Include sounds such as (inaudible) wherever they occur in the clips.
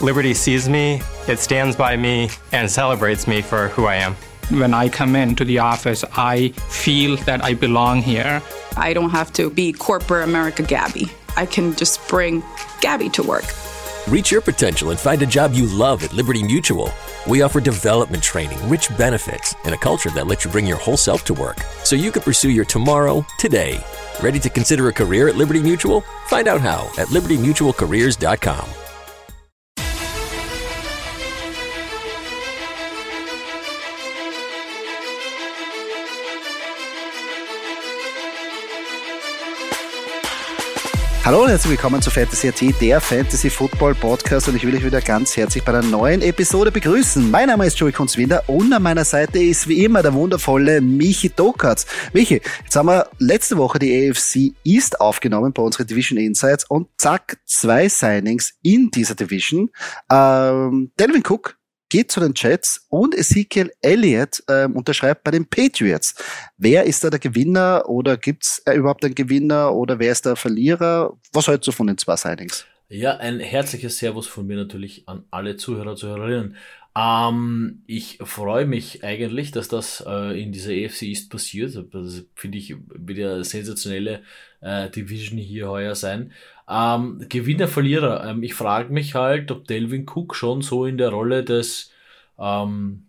Liberty sees me, it stands by me, and celebrates me for who I am. When I come into the office, I feel that I belong here. I don't have to be corporate America Gabby. I can just bring Gabby to work. Reach your potential and find a job you love at Liberty Mutual. We offer development training, rich benefits, and a culture that lets you bring your whole self to work so you can pursue your tomorrow today. Ready to consider a career at Liberty Mutual? Find out how at libertymutualcareers.com. Hallo und herzlich willkommen zu Fantasy AT, der Fantasy Football Podcast und ich will euch wieder ganz herzlich bei einer neuen Episode begrüßen. Mein Name ist Joey Kunzwinder und an meiner Seite ist wie immer der wundervolle Michi Dokatz. Michi, jetzt haben wir letzte Woche die AFC East aufgenommen bei unseren Division Insights und zack, zwei Signings in dieser Division. Ähm, Delvin Cook geht zu den Jets und Ezekiel Elliott ähm, unterschreibt bei den Patriots. Wer ist da der Gewinner oder gibt's äh, überhaupt einen Gewinner oder wer ist der Verlierer? Was hältst du von den zwei Signings? Ja, ein herzliches Servus von mir natürlich an alle Zuhörer, Zuhörerinnen. Ähm, ich freue mich eigentlich, dass das äh, in dieser AFC East passiert. Das finde ich wieder sensationelle äh, Division hier heuer sein. Ähm, Gewinner, Verlierer. Ähm, ich frage mich halt, ob Delvin Cook schon so in der Rolle des ähm,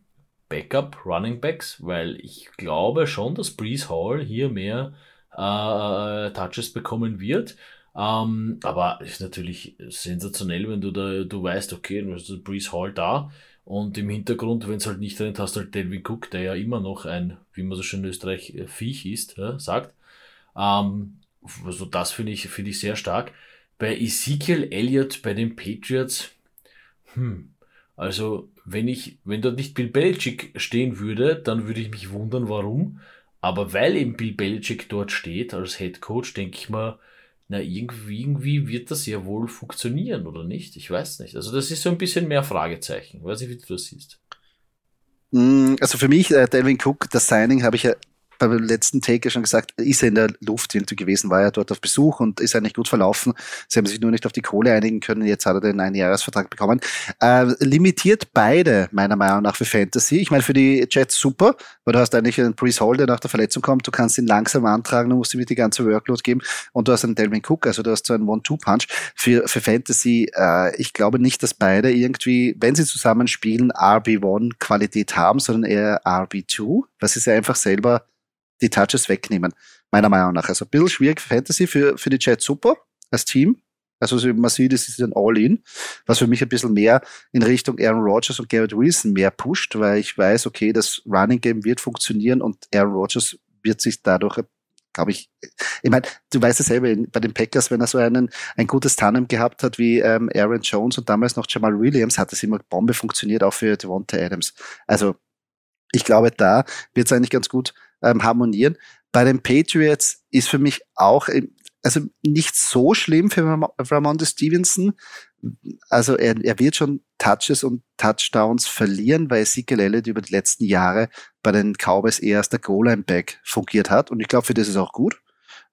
Backup Running Backs, weil ich glaube schon, dass Breeze Hall hier mehr äh, Touches bekommen wird. Ähm, aber ist natürlich sensationell, wenn du da, du weißt, okay, du hast Breeze Hall da und im Hintergrund, wenn es halt nicht rennt, hast du halt Delvin Cook, der ja immer noch ein, wie man so schön in Österreich, äh, Viech ist, ja, sagt. Ähm, also das finde ich, finde ich sehr stark. Bei Ezekiel Elliott bei den Patriots, hm, also wenn ich, wenn dort nicht Bill Belichick stehen würde, dann würde ich mich wundern, warum. Aber weil eben Bill Belichick dort steht als Head Coach, denke ich mal, na, irgendwie, irgendwie wird das ja wohl funktionieren, oder nicht? Ich weiß nicht. Also das ist so ein bisschen mehr Fragezeichen. Ich weiß nicht, wie du das siehst. Mm, also für mich, äh, Delvin Cook, das Signing habe ich ja beim letzten Take schon gesagt, ist er in der Luft irgendwie gewesen, war ja dort auf Besuch und ist eigentlich gut verlaufen. Sie haben sich nur nicht auf die Kohle einigen können. Jetzt hat er den Einjahresvertrag bekommen. Äh, limitiert beide, meiner Meinung nach, für Fantasy. Ich meine, für die Jets super, weil du hast eigentlich einen Breeze Hall, der nach der Verletzung kommt. Du kannst ihn langsam antragen, du musst ihm die ganze Workload geben und du hast einen Delvin Cook, also du hast so einen One-Two-Punch. Für, für Fantasy, äh, ich glaube nicht, dass beide irgendwie, wenn sie zusammen spielen, RB1 Qualität haben, sondern eher RB2, was ist ja einfach selber die Touches wegnehmen, meiner Meinung nach. Also ein bisschen schwierig für Fantasy, für, für die Jets super als Team. Also man sieht, es ist ein All-In, was für mich ein bisschen mehr in Richtung Aaron Rodgers und Garrett Wilson mehr pusht, weil ich weiß, okay, das Running Game wird funktionieren und Aaron Rodgers wird sich dadurch glaube ich, ich meine, du weißt es selber, bei den Packers, wenn er so einen, ein gutes Tandem gehabt hat wie ähm, Aaron Jones und damals noch Jamal Williams, hat es immer Bombe funktioniert, auch für Devonta Adams. Also ich glaube, da wird es eigentlich ganz gut ähm, harmonieren. Bei den Patriots ist für mich auch, ähm, also nicht so schlimm für Ramonde Stevenson. Also er, er wird schon Touches und Touchdowns verlieren, weil Ezekiel Elliott über die letzten Jahre bei den Cowboys eher als der Goal-Line-Back fungiert hat. Und ich glaube, für das ist auch gut.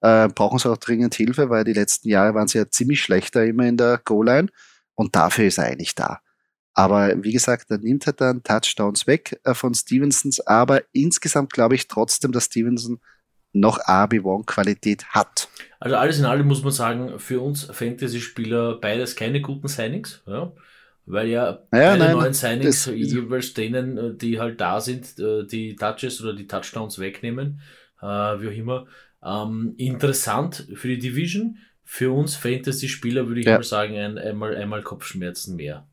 Äh, brauchen sie auch dringend Hilfe, weil die letzten Jahre waren sie ja ziemlich schlechter immer in der Goal-Line. Und dafür ist er eigentlich da. Aber wie gesagt, er nimmt halt dann Touchdowns weg äh, von Stevensons. Aber insgesamt glaube ich trotzdem, dass Stevenson noch RB1-Qualität hat. Also alles in allem muss man sagen, für uns Fantasy-Spieler beides keine guten Signings. Ja? Weil ja, ja beide neuen Signings jeweils denen, äh, die halt da sind, äh, die Touches oder die Touchdowns wegnehmen, wie auch immer. Ähm, interessant für die Division. Für uns Fantasy-Spieler würde ich ja. mal sagen, ein, einmal, einmal Kopfschmerzen mehr.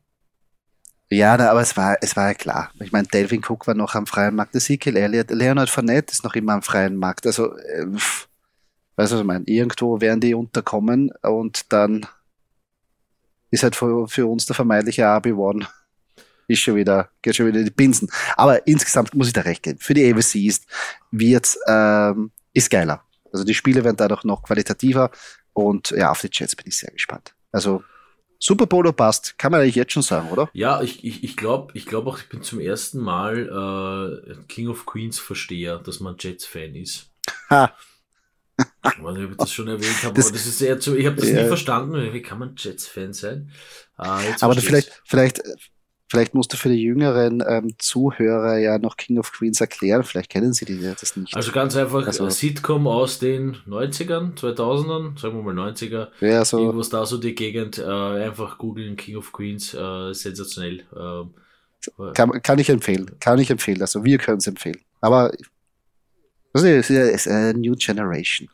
Ja, da, aber es war, es war ja klar. Ich meine, Delvin Cook war noch am freien Markt, Ezekiel Elliott, Leonard Fournette ist noch immer am freien Markt. Also, äh, weißt du, was ich meine? Irgendwo werden die unterkommen und dann ist halt für, für uns der vermeintliche RB1 ist schon wieder, geht schon wieder die Pinsen. Aber insgesamt muss ich da recht geben. Für die AVC ist, wird, ähm, ist geiler. Also die Spiele werden dadurch noch qualitativer und ja, auf die Jets bin ich sehr gespannt. Also Super Bowl passt, kann man eigentlich jetzt schon sagen, oder? Ja, ich, ich, ich glaube ich glaub auch, ich bin zum ersten Mal äh, King of Queens Versteher, dass man Jets-Fan ist. Ha. Ich weiß nicht, ob ich das schon erwähnt habe, das, aber das ist eher zu, ich habe das ja. nie verstanden. Wie kann man Jets-Fan sein? Ah, aber vielleicht, vielleicht, vielleicht musst du für die jüngeren ähm, Zuhörer ja noch King of Queens erklären. Vielleicht kennen sie die, das nicht. Also ganz einfach also, Sitcom aus den 90ern, 2000ern, sagen wir mal 90er. Ja, so. Irgendwas da so die Gegend. Äh, einfach googeln King of Queens, äh, sensationell. Äh, kann, kann ich empfehlen. Kann ich empfehlen. Also wir können es empfehlen. Aber das ist, ist eine New Generation.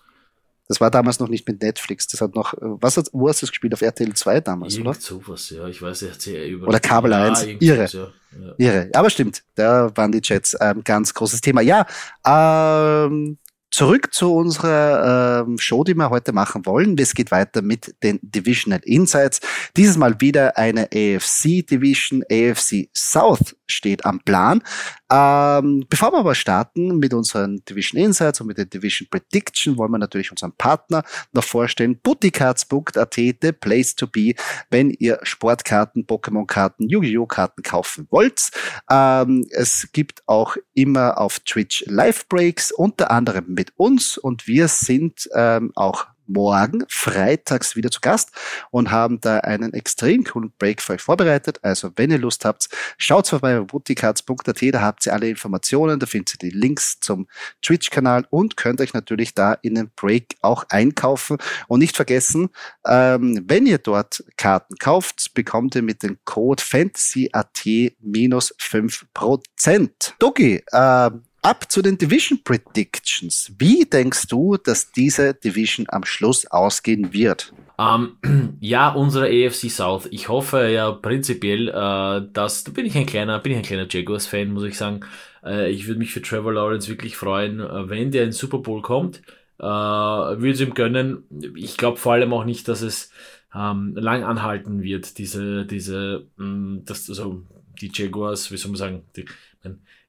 Das war damals noch nicht mit Netflix. Das hat noch, was hat, wo hast du es gespielt? Auf RTL 2 damals, Irgend oder? sowas, ja. Ich weiß nicht, über Oder Kabel 1. Ja, Irre. Ja. Ja. Irre. Aber stimmt, da waren die Chats ein ähm, ganz großes Thema. Ja, ähm, Zurück zu unserer ähm, Show, die wir heute machen wollen. Es geht weiter mit den Divisional Insights. Dieses Mal wieder eine AFC Division. AFC South steht am Plan. Ähm, bevor wir aber starten mit unseren Division Insights und mit der Division Prediction, wollen wir natürlich unseren Partner noch vorstellen. Bootycards.at, the place to be, wenn ihr Sportkarten, Pokémon-Karten, Yu-Gi-Oh! Karten kaufen wollt. Ähm, es gibt auch immer auf Twitch Live-Breaks, unter anderem mit uns und wir sind ähm, auch morgen, freitags, wieder zu Gast und haben da einen extrem coolen Break für euch vorbereitet. Also, wenn ihr Lust habt, schaut vorbei bei bootycards.at, da habt ihr alle Informationen, da findet ihr die Links zum Twitch-Kanal und könnt euch natürlich da in den Break auch einkaufen. Und nicht vergessen, ähm, wenn ihr dort Karten kauft, bekommt ihr mit dem Code FANTASYAT minus 5%. Dogi, äh, Ab zu den Division Predictions. Wie denkst du, dass diese Division am Schluss ausgehen wird? Um, ähm, (clears throat) ja, unsere AFC South. Ich hoffe ja prinzipiell, äh, dass da bin ich ein kleiner, bin ich ein kleiner Jaguars-Fan, muss ich sagen. Äh, ich würde mich für Trevor Lawrence wirklich freuen, äh, wenn der in Super Bowl kommt. Äh, würde es ihm gönnen. Ich glaube vor allem auch nicht, dass es ähm, lang anhalten wird, diese, diese, mh, mm, das, also die Jaguars, wie soll man sagen, die,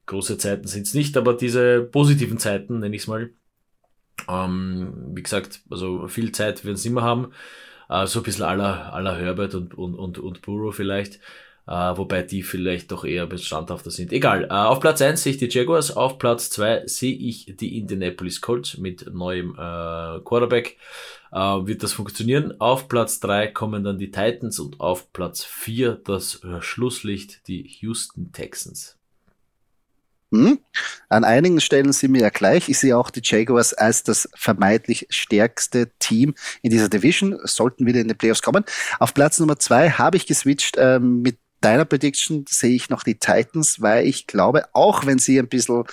große Zeiten sind es nicht, aber diese positiven Zeiten, nenne ich es mal. Ähm, wie gesagt, also viel Zeit werden sie immer haben. Äh, so ein bisschen aller, aller Herbert und, und, und, und Burrow vielleicht. Uh, wobei die vielleicht doch eher bestandhafter sind. Egal. Uh, auf Platz 1 sehe ich die Jaguars, auf Platz 2 sehe ich die Indianapolis Colts mit neuem uh, Quarterback. wird das funktionieren? Auf Platz 3 kommen dann die Titans und auf Platz 4 das Schlusslicht, die Houston Texans. Hm? An einigen Stellen sind wir ja gleich. Ich sehe auch die Jaguars als das vermeintlich stärkste Team in dieser Division, sollten wieder in die Playoffs kommen. Auf Platz Nummer zwei habe ich geswitcht ähm, mit deiner Prediction sehe ich noch die Titans, weil ich glaube, auch wenn sie ein bisschen,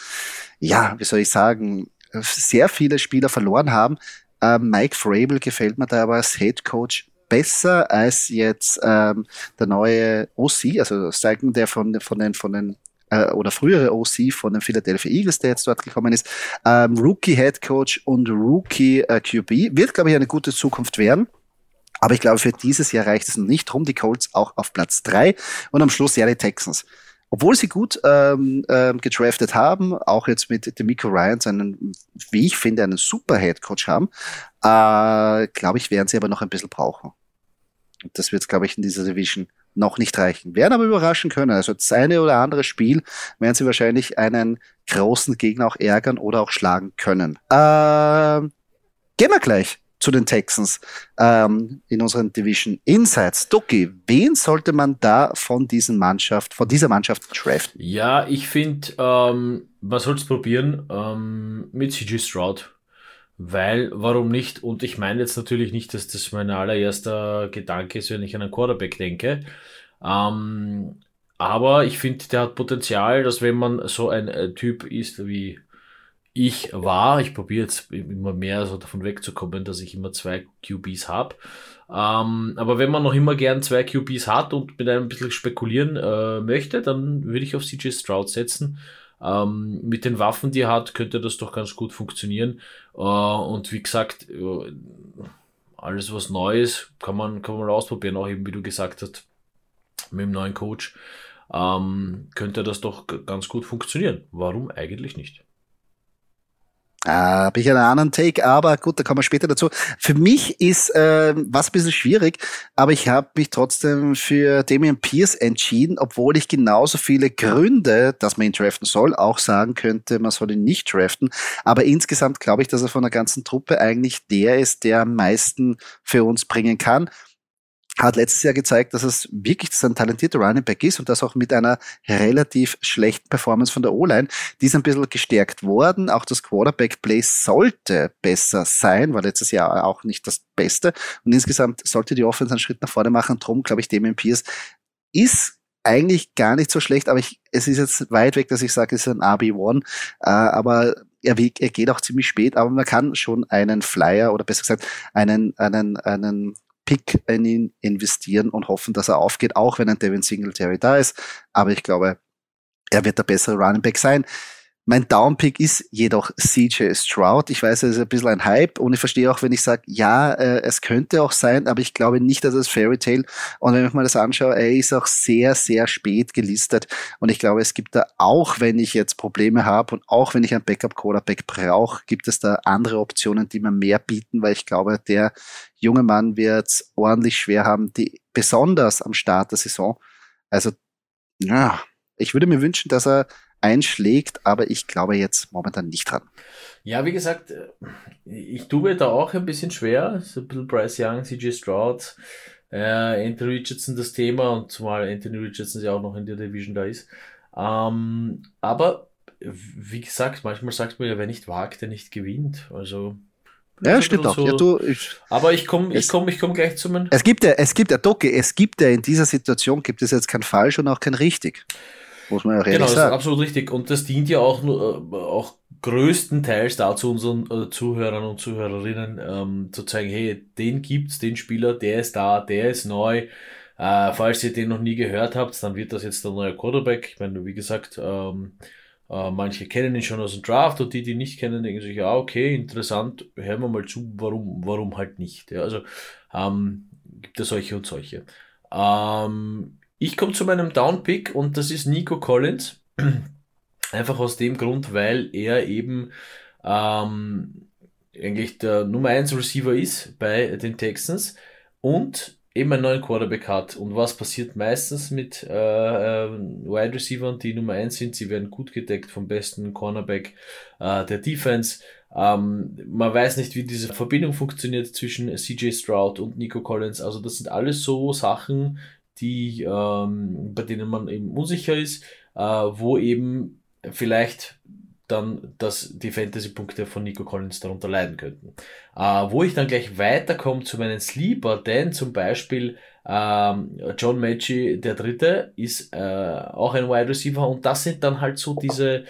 ja, wie soll ich sagen, sehr viele Spieler verloren haben, äh, Mike Frabel gefällt mir da aber als Head Coach besser als jetzt ähm, der neue OC, also Steigen, der von, von den, von den äh, oder frühere OC von den Philadelphia Eagles, der jetzt dort gekommen ist, ähm, Rookie Head Coach und Rookie äh, QB, wird, glaube ich, eine gute Zukunft werden. Aber ich glaube, für dieses Jahr reicht es nicht drum. Die Colts auch auf Platz drei und am Schluss ja die Texans. Obwohl sie gut ähm, ähm, gedraftet haben, auch jetzt mit Demico Ryan, einen, wie ich finde, einen super Head Coach haben, äh, glaube ich, werden sie aber noch ein bisschen brauchen. Und das wird, glaube ich, in dieser Division noch nicht reichen. Werden aber überraschen können. Also das eine oder andere Spiel werden sie wahrscheinlich einen großen Gegner auch ärgern oder auch schlagen können. Ähm, gehen wir gleich zu den Texans ähm, in unseren Division Insights. Doki, wen sollte man da von diesen Mannschaft, von dieser Mannschaft draften? Ja, ich finde, ähm, man soll es probieren ähm, mit CG Stroud. Weil, warum nicht? Und ich meine jetzt natürlich nicht, dass das mein allererster Gedanke ist, wenn ich an einen Quarterback denke. Ähm, aber ich finde, der hat Potenzial, dass wenn man so ein äh, Typ ist wie ich war, ich probiere jetzt immer mehr so davon wegzukommen, dass ich immer zwei QBs habe. Ähm, aber wenn man noch immer gern zwei QBs hat und mit einem bisschen spekulieren äh, möchte, dann würde ich auf CJ Stroud setzen. Ähm, mit den Waffen, die er hat, könnte das doch ganz gut funktionieren. Äh, und wie gesagt, alles was neu ist, kann man, kann man ausprobieren, auch eben wie du gesagt hast, mit dem neuen Coach, ähm, könnte das doch ganz gut funktionieren. Warum eigentlich nicht? Ah, habe ich einen anderen Take, aber gut, da kommen wir später dazu. Für mich ist äh, was ein bisschen schwierig, aber ich habe mich trotzdem für Damian Pierce entschieden, obwohl ich genauso viele Gründe, dass man ihn draften soll, auch sagen könnte, man soll ihn nicht draften. Aber insgesamt glaube ich, dass er von der ganzen Truppe eigentlich der ist, der am meisten für uns bringen kann hat letztes Jahr gezeigt, dass es wirklich ein talentierter Running Back ist und das auch mit einer relativ schlechten Performance von der O-Line. Die ist ein bisschen gestärkt worden. Auch das Quarterback-Play sollte besser sein, war letztes Jahr auch nicht das Beste. Und insgesamt sollte die Offense einen Schritt nach vorne machen. Drum, glaube ich, Damien Pierce ist eigentlich gar nicht so schlecht, aber ich, es ist jetzt weit weg, dass ich sage, es ist ein RB1, äh, aber er, er geht auch ziemlich spät, aber man kann schon einen Flyer oder besser gesagt einen, einen, einen Pick in ihn investieren und hoffen, dass er aufgeht, auch wenn ein Devin Singletary da ist. Aber ich glaube, er wird der bessere Running Back sein. Mein Downpick ist jedoch CJ Stroud. Ich weiß, es ist ein bisschen ein Hype und ich verstehe auch, wenn ich sage, ja, äh, es könnte auch sein, aber ich glaube nicht, dass es Fairy Tale. Und wenn ich mir das anschaue, er ist auch sehr, sehr spät gelistet. Und ich glaube, es gibt da auch, wenn ich jetzt Probleme habe und auch wenn ich ein Backup Quarterback brauche, gibt es da andere Optionen, die mir mehr bieten, weil ich glaube, der junge Mann wird ordentlich schwer haben, die besonders am Start der Saison. Also, ja, ich würde mir wünschen, dass er einschlägt, aber ich glaube jetzt momentan nicht dran. Ja, wie gesagt, äh, ich tue mir da auch ein bisschen schwer. So ein bisschen Bryce Young, CJ Stroud, äh, Anthony Richardson das Thema und zumal Anthony Richardson ja auch noch in der Division da ist. Ähm, aber wie gesagt, manchmal sagt man ja, wer nicht wagt, der nicht gewinnt. Also ja, stimmt auch. So. Ja, du, ich, aber ich komme ich komm, ich komm gleich zu meinem. Es gibt ja, es gibt ja, Doki, es gibt ja in dieser Situation gibt es jetzt kein falsch und auch kein richtig. Muss man ja ehrlich genau, sagen. Genau, das ist absolut richtig. Und das dient ja auch, äh, auch größtenteils dazu, unseren äh, Zuhörern und Zuhörerinnen ähm, zu zeigen, hey, den gibt's, den Spieler, der ist da, der ist neu. Äh, falls ihr den noch nie gehört habt, dann wird das jetzt der neue Quarterback. Ich meine, wie gesagt, ähm, äh, manche kennen ihn schon aus dem Draft und die, die nicht kennen, denken sich, ja, okay, interessant, hören wir mal zu, warum, warum halt nicht. Ja, also ähm, gibt es solche und solche. Ähm, ich komme zu meinem Downpick und das ist Nico Collins. (clears throat) Einfach aus dem Grund, weil er eben ähm, eigentlich der Nummer 1 Receiver ist bei den Texans und eben einen neuen Quarterback hat. Und was passiert meistens mit äh, äh, Wide Receivers, die Nummer 1 sind? Sie werden gut gedeckt vom besten Cornerback äh, der Defense. Ähm, man weiß nicht, wie diese Verbindung funktioniert zwischen CJ Stroud und Nico Collins. Also das sind alles so Sachen, die, ähm, bei denen man eben unsicher ist, äh, wo eben vielleicht dann dass die Fantasy-Punkte von Nico Collins darunter leiden könnten. Äh, wo ich dann gleich weiterkomme zu meinen Sleeper, denn zum Beispiel ähm, John Maggi, der Dritte, ist äh, auch ein Wide Receiver und das sind dann halt so diese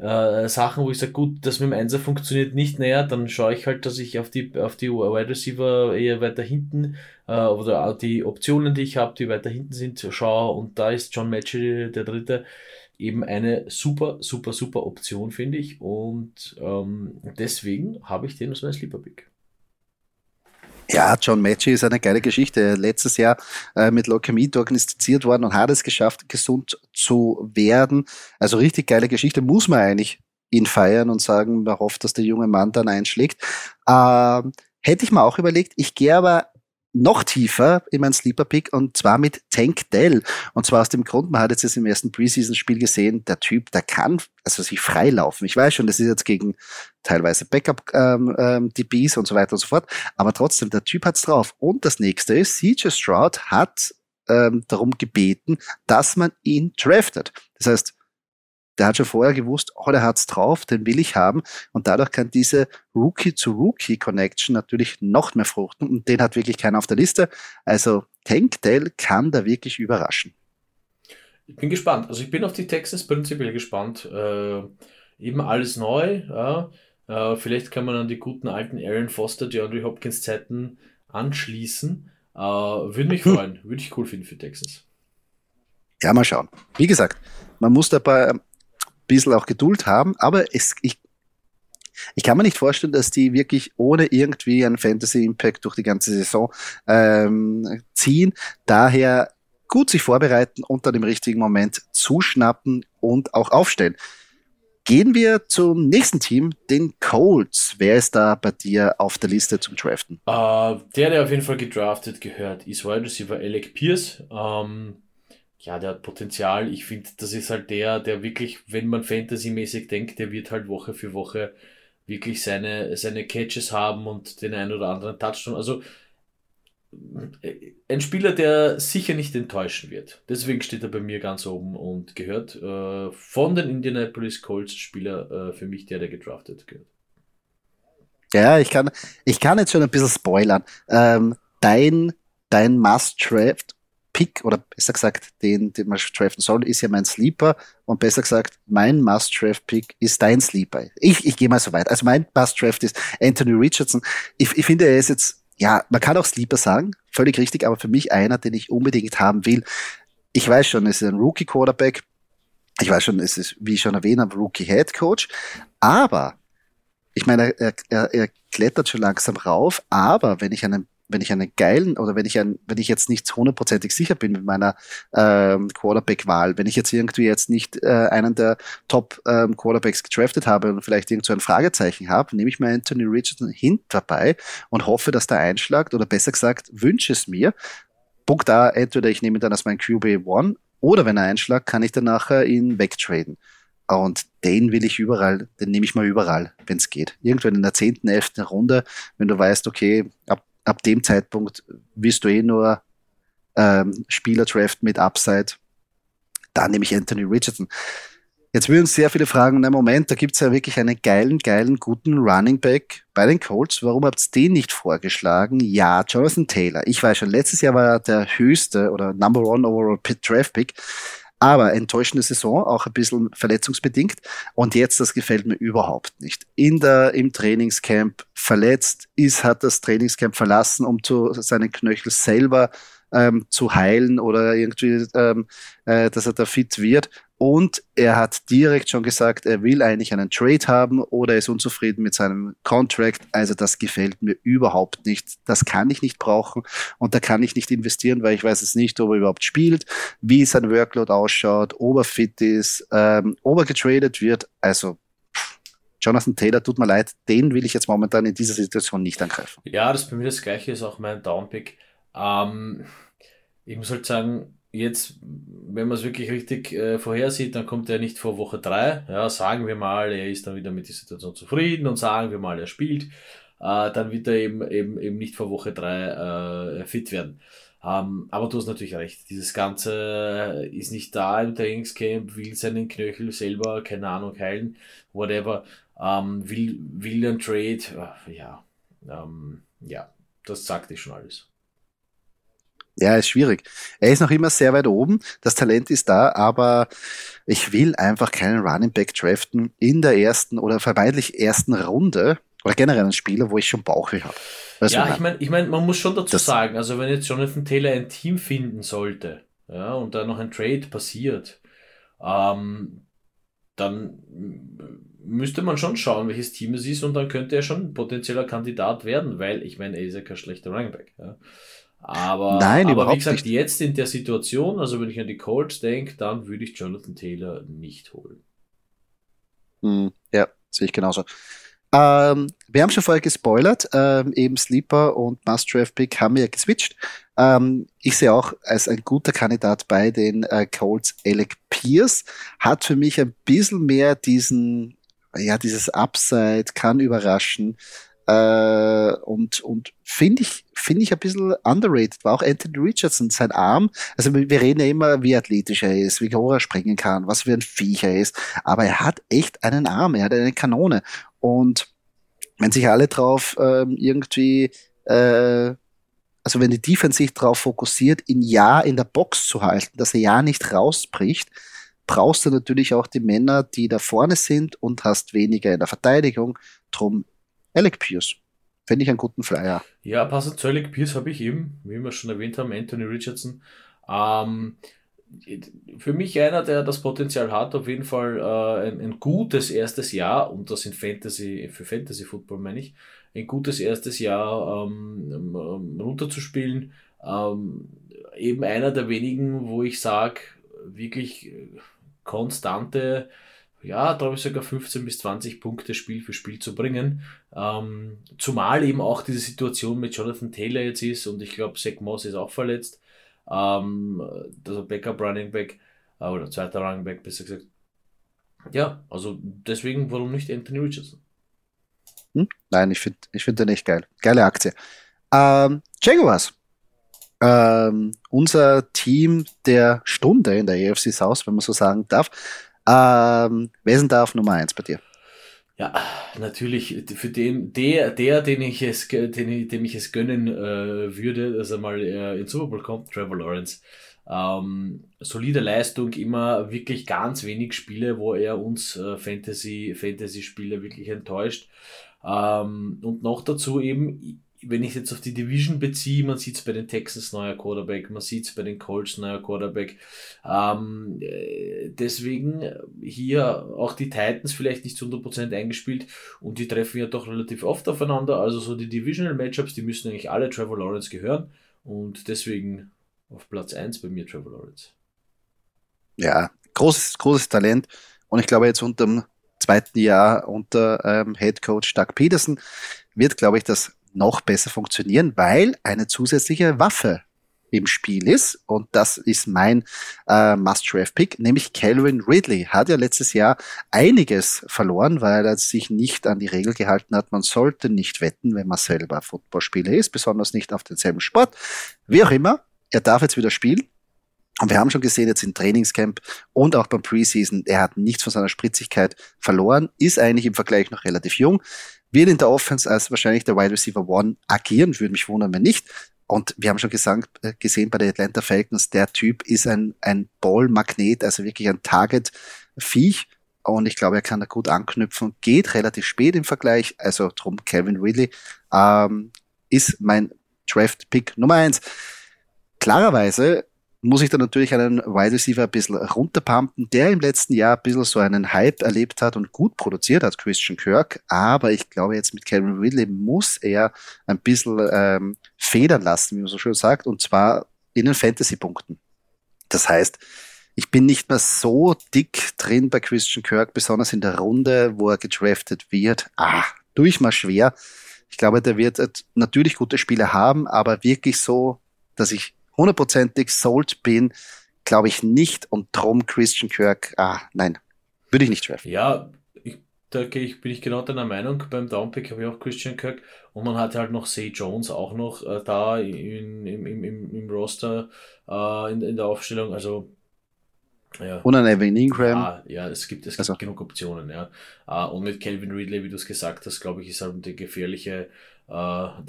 äh, Sachen, wo ich sage, gut, das mit dem Einser funktioniert nicht näher, dann schaue ich halt, dass ich auf die, auf die Wide Receiver eher weiter hinten äh, oder die Optionen, die ich habe, die weiter hinten sind, schaue und da ist John Matchy der Dritte eben eine super, super, super Option, finde ich und ähm, deswegen habe ich den als mein Sleeper Pick. Ja, John Matchy ist eine geile Geschichte. Letztes Jahr äh, mit Leukämie diagnostiziert worden und hat es geschafft, gesund zu werden. Also richtig geile Geschichte. Muss man eigentlich ihn feiern und sagen, man hofft, dass der junge Mann dann einschlägt. Ähm, hätte ich mir auch überlegt. Ich gehe aber noch tiefer in mein Sleeper Pick und zwar mit Tank Dell. Und zwar aus dem Grund, man hat jetzt im ersten Preseason-Spiel gesehen, der Typ, der kann also sich freilaufen. Ich weiß schon, das ist jetzt gegen teilweise Backup-DBs ähm, ähm, und so weiter und so fort, aber trotzdem, der Typ hat's drauf. Und das nächste ist, CJ Stroud hat ähm, darum gebeten, dass man ihn draftet. Das heißt, der hat schon vorher gewusst, oh, der hat's drauf, den will ich haben. Und dadurch kann diese Rookie-to-Rookie-Connection natürlich noch mehr fruchten. Und den hat wirklich keiner auf der Liste. Also Tank Dell kann da wirklich überraschen. Ich bin gespannt. Also ich bin auf die Texans prinzipiell gespannt. Äh, eben alles neu. Ja. Äh, vielleicht kann man an die guten alten Aaron Foster, die Andrew Hopkins Zeiten anschließen. Äh, würde mich (laughs) freuen. Würde ich cool finden für Texans. Ja, mal schauen. Wie gesagt, man muss dabei bisschen auch Geduld haben, aber es, ich, ich kann mir nicht vorstellen, dass die wirklich ohne irgendwie einen Fantasy-Impact durch die ganze Saison ähm, ziehen. Daher gut sich vorbereiten und dann im richtigen Moment zuschnappen und auch aufstellen. Gehen wir zum nächsten Team, den Colts. Wer ist da bei dir auf der Liste zum Draften? Uh, der, der auf jeden Fall gedraftet gehört, ist Wide Receiver Alec Pierce. Um, ja, der hat Potenzial. Ich finde, das ist halt der, der wirklich, wenn man fantasymäßig denkt, der wird halt Woche für Woche wirklich seine, seine Catches haben und den einen oder anderen Touchdown. Also ein Spieler, der sicher nicht enttäuschen wird. Deswegen steht er bei mir ganz oben und gehört äh, von den Indianapolis Colts Spieler äh, für mich der, der gedraftet gehört. Ja, ich kann, ich kann jetzt schon ein bisschen spoilern. Ähm, dein, dein Must-Draft Pick oder besser gesagt, den, den man draften soll, ist ja mein Sleeper und besser gesagt, mein Must-Draft-Pick ist dein Sleeper. Ich, ich gehe mal so weit. Also mein Must-Draft ist Anthony Richardson. Ich, ich finde, er ist jetzt ja, man kann auch Sleeper sagen, völlig richtig, aber für mich einer, den ich unbedingt haben will. Ich weiß schon, es ist ein Rookie-Quarterback. Ich weiß schon, es ist, wie ich schon erwähnt habe, Rookie-Head-Coach. Aber, ich meine, er, er, er klettert schon langsam rauf, aber wenn ich einen wenn ich einen geilen oder wenn ich ein, wenn ich jetzt nicht hundertprozentig sicher bin mit meiner ähm, Quarterback-Wahl, wenn ich jetzt irgendwie jetzt nicht äh, einen der Top ähm, Quarterbacks gedraftet habe und vielleicht irgend so ein Fragezeichen habe, nehme ich mir Anthony Richardson hint dabei und hoffe, dass der einschlagt oder besser gesagt wünsche es mir. Punkt A, entweder ich nehme dann als mein QB One oder wenn er einschlagt, kann ich dann nachher ihn wegtraden. Und den will ich überall, den nehme ich mal überall, wenn es geht. Irgendwann in der zehnten, elften Runde, wenn du weißt, okay, ab ab dem Zeitpunkt wirst du eh nur ähm, Spieler draft mit Upside. Da nehme ich Anthony Richardson. Jetzt würden sehr viele fragen, na Moment, da gibt's ja wirklich einen geilen, geilen, guten Running Back bei den Colts. Warum habt ihr den nicht vorgeschlagen? Ja, Jonathan Taylor. Ich weiß schon, letztes Jahr war er der höchste oder Number One Overall Draft Pick. Aber enttäuschende Saison, auch ein bisschen verletzungsbedingt. Und jetzt, das gefällt mir überhaupt nicht. In der, im Trainingscamp verletzt ist, hat das Trainingscamp verlassen, um zu seinen Knöchel selber ähm, zu heilen oder irgendwie, ähm, äh, dass er da fit wird. Und er hat direkt schon gesagt, er will eigentlich einen Trade haben oder ist unzufrieden mit seinem Contract. Also das gefällt mir überhaupt nicht. Das kann ich nicht brauchen und da kann ich nicht investieren, weil ich weiß es nicht, ob er überhaupt spielt, wie sein Workload ausschaut, ob er fit ist, ähm, ob er getradet wird. Also Jonathan Taylor, tut mir leid, den will ich jetzt momentan in dieser Situation nicht angreifen. Ja, das bei mir das gleiche ist auch mein Downpick. Ähm, ich muss halt sagen, jetzt, wenn man es wirklich richtig äh, vorhersieht, dann kommt er nicht vor Woche drei. Ja, sagen wir mal, er ist dann wieder mit der Situation zufrieden und sagen wir mal, er spielt, äh, dann wird er eben, eben, eben nicht vor Woche drei äh, fit werden. Ähm, aber du hast natürlich recht, dieses Ganze ist nicht da im Trainingscamp, will seinen Knöchel selber, keine Ahnung, heilen, whatever, ähm, will, will ein Trade, äh, ja, ähm, ja, das sagt ich schon alles. Ja, ist schwierig. Er ist noch immer sehr weit oben. Das Talent ist da, aber ich will einfach keinen Running Back draften in der ersten oder vermeintlich ersten Runde oder generell einen Spieler, wo ich schon Bauchweh habe. Ja, ich meine, ich mein, man muss schon dazu das sagen, also wenn jetzt Jonathan Taylor ein Team finden sollte, ja, und da noch ein Trade passiert, ähm, dann müsste man schon schauen, welches Team es ist und dann könnte er schon ein potenzieller Kandidat werden, weil ich meine, er ist ja kein schlechter Running Back. Ja. Aber, Nein, aber überhaupt wie gesagt, nicht. jetzt in der Situation, also wenn ich an die Colts denke, dann würde ich Jonathan Taylor nicht holen. Hm, ja, sehe ich genauso. Ähm, wir haben schon vorher gespoilert, ähm, eben Sleeper und Must Draft Pick haben wir ja geswitcht. Ähm, ich sehe auch als ein guter Kandidat bei den äh, Colts Alec Pierce, hat für mich ein bisschen mehr diesen, ja, dieses Upside, kann überraschen, äh, und und finde ich, finde ich ein bisschen underrated. War auch Anthony Richardson, sein Arm. Also wir reden ja immer, wie athletisch er ist, wie hoch er springen kann, was für ein Viech er ist. Aber er hat echt einen Arm, er hat eine Kanone. Und wenn sich alle drauf ähm, irgendwie äh, also wenn die Defense sich darauf fokussiert, ihn ja in der Box zu halten, dass er ja nicht rausbricht, brauchst du natürlich auch die Männer, die da vorne sind und hast weniger in der Verteidigung. Drum Alec Pierce. Fände ich einen guten Flyer. Ja, passend zu Alec Pierce habe ich eben, wie wir schon erwähnt haben, Anthony Richardson. Ähm, für mich einer, der das Potenzial hat, auf jeden Fall äh, ein, ein, gutes erstes Jahr, und das in Fantasy, für Fantasy Football meine ich, ein gutes erstes Jahr ähm, ähm runterzuspielen. Ähm, eben einer der wenigen, wo ich sage, wirklich konstante ja, glaube ich sogar 15 bis 20 Punkte Spiel für Spiel zu bringen. Ähm, zumal eben auch diese Situation mit Jonathan Taylor jetzt ist und ich glaube, Zach Moss ist auch verletzt. Ähm, also Backup Running Back äh, oder zweiter Running Back, besser gesagt. Ja, also deswegen, warum nicht Anthony Richardson? Hm? Nein, ich finde ich find den echt geil. Geile Aktie. Ähm, Jaguars. Ähm, unser Team der Stunde in der EFC South, wenn man so sagen darf. Ähm, wer auf Nummer 1 bei dir? Ja, natürlich, für den, der, der, den ich es, den, dem ich es gönnen äh, würde, dass er mal äh, in Super Bowl kommt, Trevor Lawrence. Ähm, solide Leistung, immer wirklich ganz wenig Spiele, wo er uns äh, Fantasy, Fantasy-Spiele wirklich enttäuscht. Ähm, und noch dazu eben, wenn ich jetzt auf die Division beziehe, man sieht es bei den Texans neuer Quarterback, man sieht es bei den Colts neuer Quarterback. Ähm, äh, deswegen hier auch die Titans vielleicht nicht zu 100% eingespielt und die treffen ja doch relativ oft aufeinander. Also so die Divisional Matchups, die müssen eigentlich alle Trevor Lawrence gehören und deswegen auf Platz 1 bei mir Trevor Lawrence. Ja, großes, großes Talent und ich glaube jetzt unter dem zweiten Jahr unter ähm, Head Coach Doug Peterson wird, glaube ich, das noch besser funktionieren, weil eine zusätzliche Waffe im Spiel ist. Und das ist mein äh, Must-Draft-Pick, nämlich Calvin Ridley. Hat ja letztes Jahr einiges verloren, weil er sich nicht an die Regel gehalten hat. Man sollte nicht wetten, wenn man selber Footballspieler ist, besonders nicht auf denselben Sport. Wie auch immer, er darf jetzt wieder spielen. Und wir haben schon gesehen, jetzt im Trainingscamp und auch beim Preseason, er hat nichts von seiner Spritzigkeit verloren, ist eigentlich im Vergleich noch relativ jung, wird in der Offense als wahrscheinlich der Wide Receiver One agieren, würde mich wundern, wenn nicht. Und wir haben schon gesagt, äh, gesehen bei den Atlanta Falcons, der Typ ist ein, ein Ballmagnet, also wirklich ein Target-Viech. Und ich glaube, er kann da gut anknüpfen. Geht relativ spät im Vergleich. Also drum Calvin Ridley ähm, ist mein Draft-Pick Nummer eins. Klarerweise muss ich dann natürlich einen Wide Receiver ein bisschen runterpumpen, der im letzten Jahr ein bisschen so einen Hype erlebt hat und gut produziert hat, Christian Kirk. Aber ich glaube, jetzt mit Calvin Ridley muss er ein bisschen ähm, federn lassen, wie man so schön sagt, und zwar in den Fantasy-Punkten. Das heißt, ich bin nicht mehr so dick drin bei Christian Kirk, besonders in der Runde, wo er gedraftet wird. Ah, tue ich mal schwer. Ich glaube, der wird natürlich gute Spiele haben, aber wirklich so, dass ich hundertprozentig sold bin, glaube ich nicht. Und drum Christian Kirk, ah, nein, würde ich nicht treffen. Ja, ich, da ich, bin ich genau deiner Meinung. Beim Downpick habe ich auch Christian Kirk und man hat halt noch Say Jones auch noch äh, da in, im, im, im, im Roster äh, in, in der Aufstellung. Also ja. Und ein Evan Ingram. Ja, ja, es gibt, es gibt also. genug Optionen, ja. Uh, und mit Calvin Ridley, wie du es gesagt hast, glaube ich, ist halt der gefährliche, der,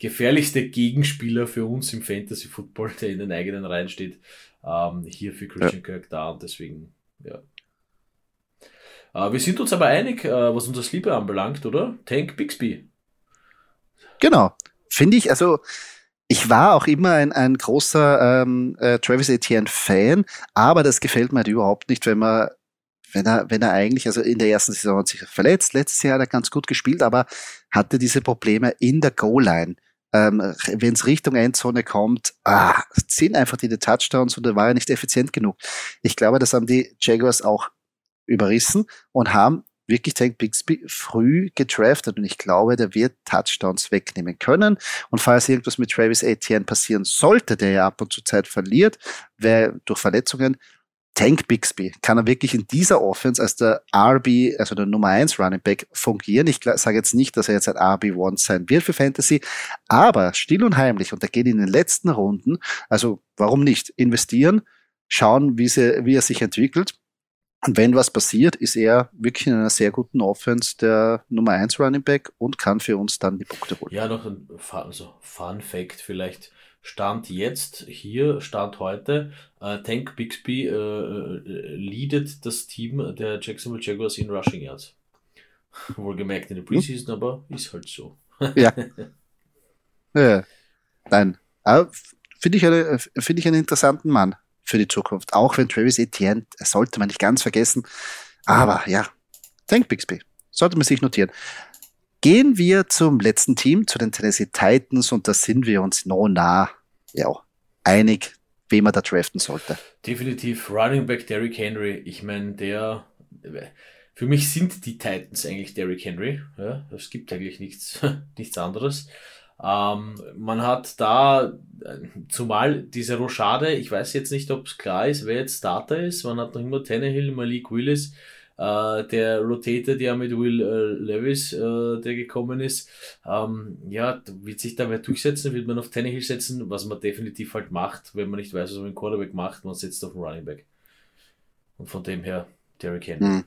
gefährlichste Gegenspieler für uns im Fantasy Football, der in den eigenen Reihen steht, ähm, hier für Christian ja. Kirk da und deswegen, ja. Äh, wir sind uns aber einig, äh, was unser Sleeper anbelangt, oder? Tank Bixby. Genau. Finde ich, also ich war auch immer ein, ein großer ähm, äh, Travis Etienne Fan, aber das gefällt mir halt überhaupt nicht, wenn man wenn er, wenn er eigentlich, also in der ersten Saison hat sich verletzt, letztes Jahr hat er ganz gut gespielt, aber hatte diese Probleme in der Goal-Line ähm, wenn es Richtung Endzone kommt, ah, ziehen einfach die, Touchdowns und da war er nicht effizient genug. Ich glaube, das haben die Jaguars auch überrissen und haben wirklich Tank Bixby früh gedraftet und ich glaube, der wird Touchdowns wegnehmen können. Und falls irgendwas mit Travis Etienne passieren sollte, der ja ab und zu Zeit verliert, wer durch Verletzungen, Tank Bixby kann er wirklich in dieser Offense als der RB, also der Nummer 1 Running Back fungieren. Ich sage jetzt nicht, dass er jetzt ein RB1 sein wird für Fantasy, aber still und heimlich und er geht in den letzten Runden, also warum nicht investieren, schauen, wie, sie, wie er sich entwickelt. Und wenn was passiert, ist er wirklich in einer sehr guten Offense der Nummer 1 Running Back und kann für uns dann die Punkte holen. Ja, noch ein also Fun Fact vielleicht Stand jetzt, hier, Stand heute, äh, Tank Bixby äh, äh, leadet das Team der Jacksonville Jaguars in Rushing Yards. (laughs) Wohlgemerkt in der Preseason, hm? aber ist halt so. ja. (laughs) ja. Nein. Finde ich, eine, find ich einen interessanten Mann für die Zukunft. Auch wenn Travis Etienne, sollte man nicht ganz vergessen. Aber ja, Tank Bixby. Sollte man sich notieren. Gehen wir zum letzten Team, zu den Tennessee Titans, und da sind wir uns no nah ja, einig, wen man da draften sollte. Definitiv Running Back Derrick Henry. Ich meine, der für mich sind die Titans eigentlich Derrick Henry. Ja, es gibt eigentlich nichts, (laughs) nichts anderes. Ähm, man hat da, zumal diese Rochade, ich weiß jetzt nicht, ob es klar ist, wer jetzt Starter ist. Man hat noch immer Tannehill, Malik Willis, äh, der rotated ja mit Will äh, Levis, äh, der gekommen ist. Ähm, ja, wird sich da wer durchsetzen, wird man auf Tannehill setzen, was man definitiv halt macht, wenn man nicht weiß, was man mit Quarterback macht, man setzt auf den Running Back. Und von dem her, Derrick Henry. Hm.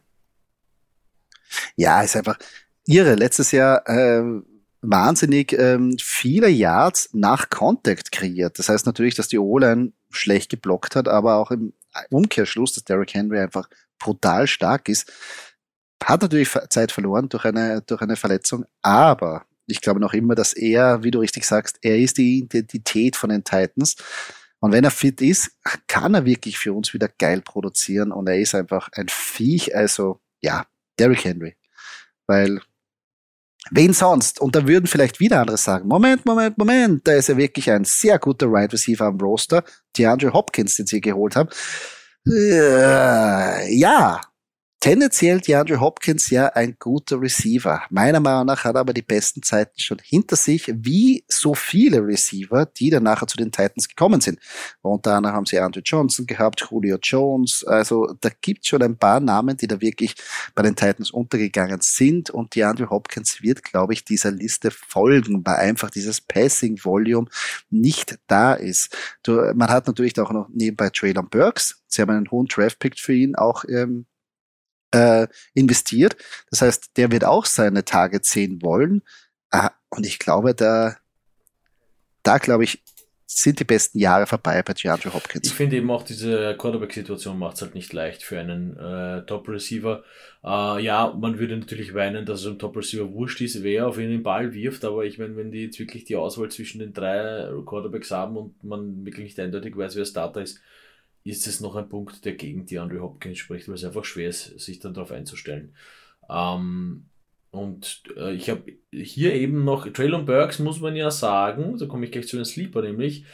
Ja, ist einfach irre. Letztes Jahr äh, wahnsinnig ähm, viele Yards nach Contact kreiert. Das heißt natürlich, dass die O-Line schlecht geblockt hat, aber auch im Umkehrschluss, dass Derrick Henry einfach brutal stark ist. Hat natürlich Zeit verloren durch eine, durch eine Verletzung, aber ich glaube noch immer, dass er, wie du richtig sagst, er ist die Identität von den Titans. Und wenn er fit ist, kann er wirklich für uns wieder geil produzieren und er ist einfach ein Viech, also ja, Derrick Henry. Weil Wen sonst? Und da würden vielleicht wieder andere sagen, Moment, Moment, Moment, da ist ja wirklich ein sehr guter Wide right Receiver am Roster, DeAndre Hopkins, den sie geholt haben. Äh, ja, Tendenziell DeAndre Hopkins ja ein guter Receiver. Meiner Meinung nach hat er aber die besten Zeiten schon hinter sich, wie so viele Receiver, die dann nachher zu den Titans gekommen sind. Unter anderem haben sie Andrew Johnson gehabt, Julio Jones. Also da gibt schon ein paar Namen, die da wirklich bei den Titans untergegangen sind. Und DeAndre Hopkins wird, glaube ich, dieser Liste folgen, weil einfach dieses Passing Volume nicht da ist. Man hat natürlich auch noch nebenbei Traylon Burks. Sie haben einen hohen Draft-Pick für ihn auch ähm, äh, investiert. Das heißt, der wird auch seine Tage sehen wollen. Ah, und ich glaube, da, da glaube ich, sind die besten Jahre vorbei bei DeAndre Hopkins. Ich finde eben auch diese Quarterback-Situation macht es halt nicht leicht für einen äh, Top-Receiver. Äh, ja, man würde natürlich weinen, dass es einem Top-Receiver wurscht ist, wer auf ihn den Ball wirft, aber ich meine, wenn die jetzt wirklich die Auswahl zwischen den drei Quarterbacks haben und man wirklich nicht eindeutig weiß, wer Starter ist, ist es noch ein Punkt, der gegen die Andrew Hopkins spricht, weil es einfach schwer ist, sich dann darauf einzustellen. Ähm, und äh, ich habe hier eben noch, Traylon Burks muss man ja sagen, da komme ich gleich zu den Sleeper nämlich,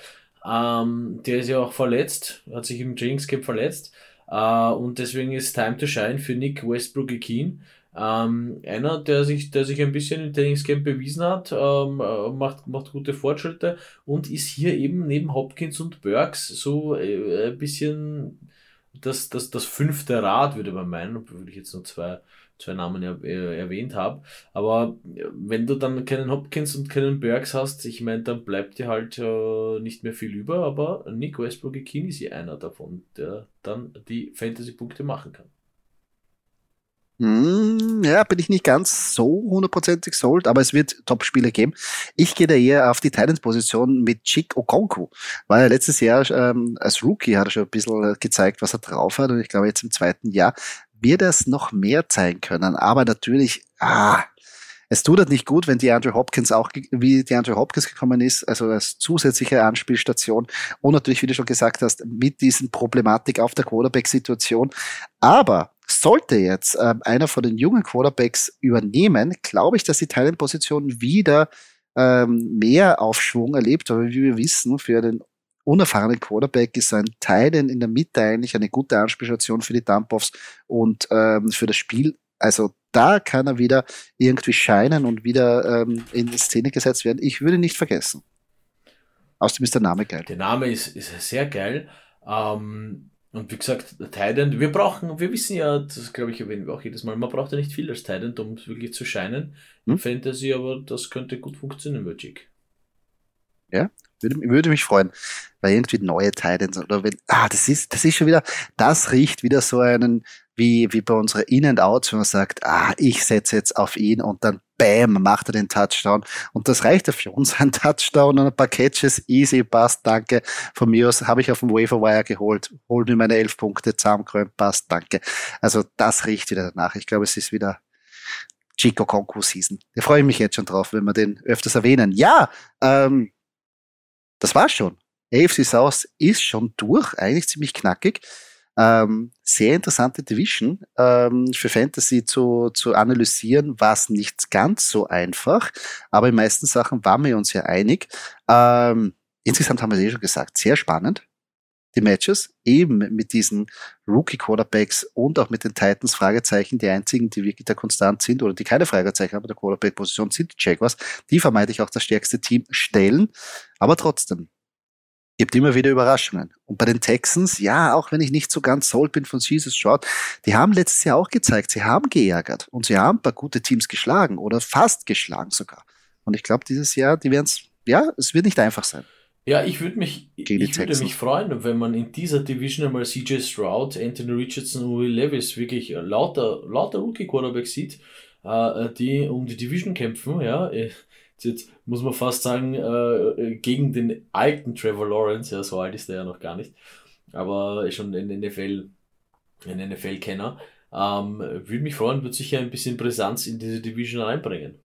ähm, der ist ja auch verletzt, hat sich im Jinx Camp verletzt äh, und deswegen ist Time to Shine für Nick Westbrook Keen. Ähm, einer, der sich, der sich ein bisschen im Trainingscamp bewiesen hat, ähm, äh, macht, macht gute Fortschritte und ist hier eben neben Hopkins und Burks so äh, ein bisschen das, das, das fünfte Rad, würde man meinen, obwohl ich jetzt nur zwei, zwei Namen er, äh, erwähnt habe. Aber äh, wenn du dann keinen Hopkins und keinen Burks hast, ich meine, dann bleibt dir halt äh, nicht mehr viel über, aber Nick Westbrook King ist hier einer davon, der dann die Fantasy-Punkte machen kann. Hm, ja, bin ich nicht ganz so hundertprozentig sold, aber es wird Top-Spiele geben. Ich gehe da eher auf die Titans-Position mit Chick Okonku, weil er letztes Jahr ähm, als Rookie hat er schon ein bisschen gezeigt, was er drauf hat und ich glaube jetzt im zweiten Jahr wird er es noch mehr zeigen können, aber natürlich, ah, es tut halt nicht gut, wenn die Andrew Hopkins auch, wie die Andrew Hopkins gekommen ist, also als zusätzliche Anspielstation und natürlich, wie du schon gesagt hast, mit diesen Problematik auf der Quarterback-Situation. Aber sollte jetzt äh, einer von den jungen Quarterbacks übernehmen, glaube ich, dass die Thailand-Position wieder ähm, mehr Aufschwung erlebt. Aber wie wir wissen, für den unerfahrenen Quarterback ist ein Thailand in der Mitte eigentlich eine gute Anspielstation für die Dump-Offs und ähm, für das Spiel. Also da kann er wieder irgendwie scheinen und wieder ähm, in Szene gesetzt werden. Ich würde nicht vergessen. Außerdem ist der Name geil. Der Name ist, ist sehr geil. Ähm, und wie gesagt, Titan, wir brauchen, wir wissen ja, das glaube ich erwähnen wir auch jedes Mal, man braucht ja nicht viel als Titan, um wirklich zu scheinen. Hm? Fantasy, aber das könnte gut funktionieren Jig. Ja, würde, würde mich freuen, weil irgendwie neue Titans oder wenn, ah, das ist, das ist schon wieder, das riecht wieder so einen, wie, wie bei unserer In-and-Outs, wenn man sagt, ah, ich setze jetzt auf ihn und dann bam, macht er den Touchdown. Und das reicht ja für uns. (laughs) Ein Touchdown und ein paar Catches, easy, passt, danke. Von mir aus habe ich auf dem Waferwire geholt, hol mir meine elf Punkte, zusammengeräumt, passt, danke. Also das riecht wieder danach. Ich glaube, es ist wieder Chico Conco Season. Da freue ich mich jetzt schon drauf, wenn wir den öfters erwähnen. Ja, ähm, das war's schon. AFC South ist schon durch, eigentlich ziemlich knackig. Ähm, sehr interessante Division. Ähm, für Fantasy zu, zu analysieren war es nicht ganz so einfach, aber in meisten Sachen waren wir uns ja einig. Ähm, insgesamt haben wir es eh schon gesagt, sehr spannend. Die Matches, eben mit diesen Rookie-Quarterbacks und auch mit den Titans Fragezeichen, die einzigen, die wirklich da konstant sind oder die keine Fragezeichen haben bei der Quarterback-Position, sind die Jaguars. Die vermeintlich auch das stärkste Team stellen. Aber trotzdem, gibt immer wieder Überraschungen. Und bei den Texans, ja, auch wenn ich nicht so ganz sold bin von Jesus Stroud, die haben letztes Jahr auch gezeigt, sie haben geärgert und sie haben ein paar gute Teams geschlagen oder fast geschlagen sogar. Und ich glaube, dieses Jahr, die werden es, ja, es wird nicht einfach sein. Ja, ich würde mich, ich würde mich freuen, wenn man in dieser Division einmal CJ Stroud, Anthony Richardson und Will Levis wirklich lauter, lauter Rookie-Quarterbacks sieht, äh, die um die Division kämpfen, ja. Jetzt muss man fast sagen, äh, gegen den alten Trevor Lawrence, ja, so alt ist er ja noch gar nicht, aber schon ein NFL, ein NFL-Kenner. Ähm, würde mich freuen, wird sicher ein bisschen Brisanz in diese Division reinbringen.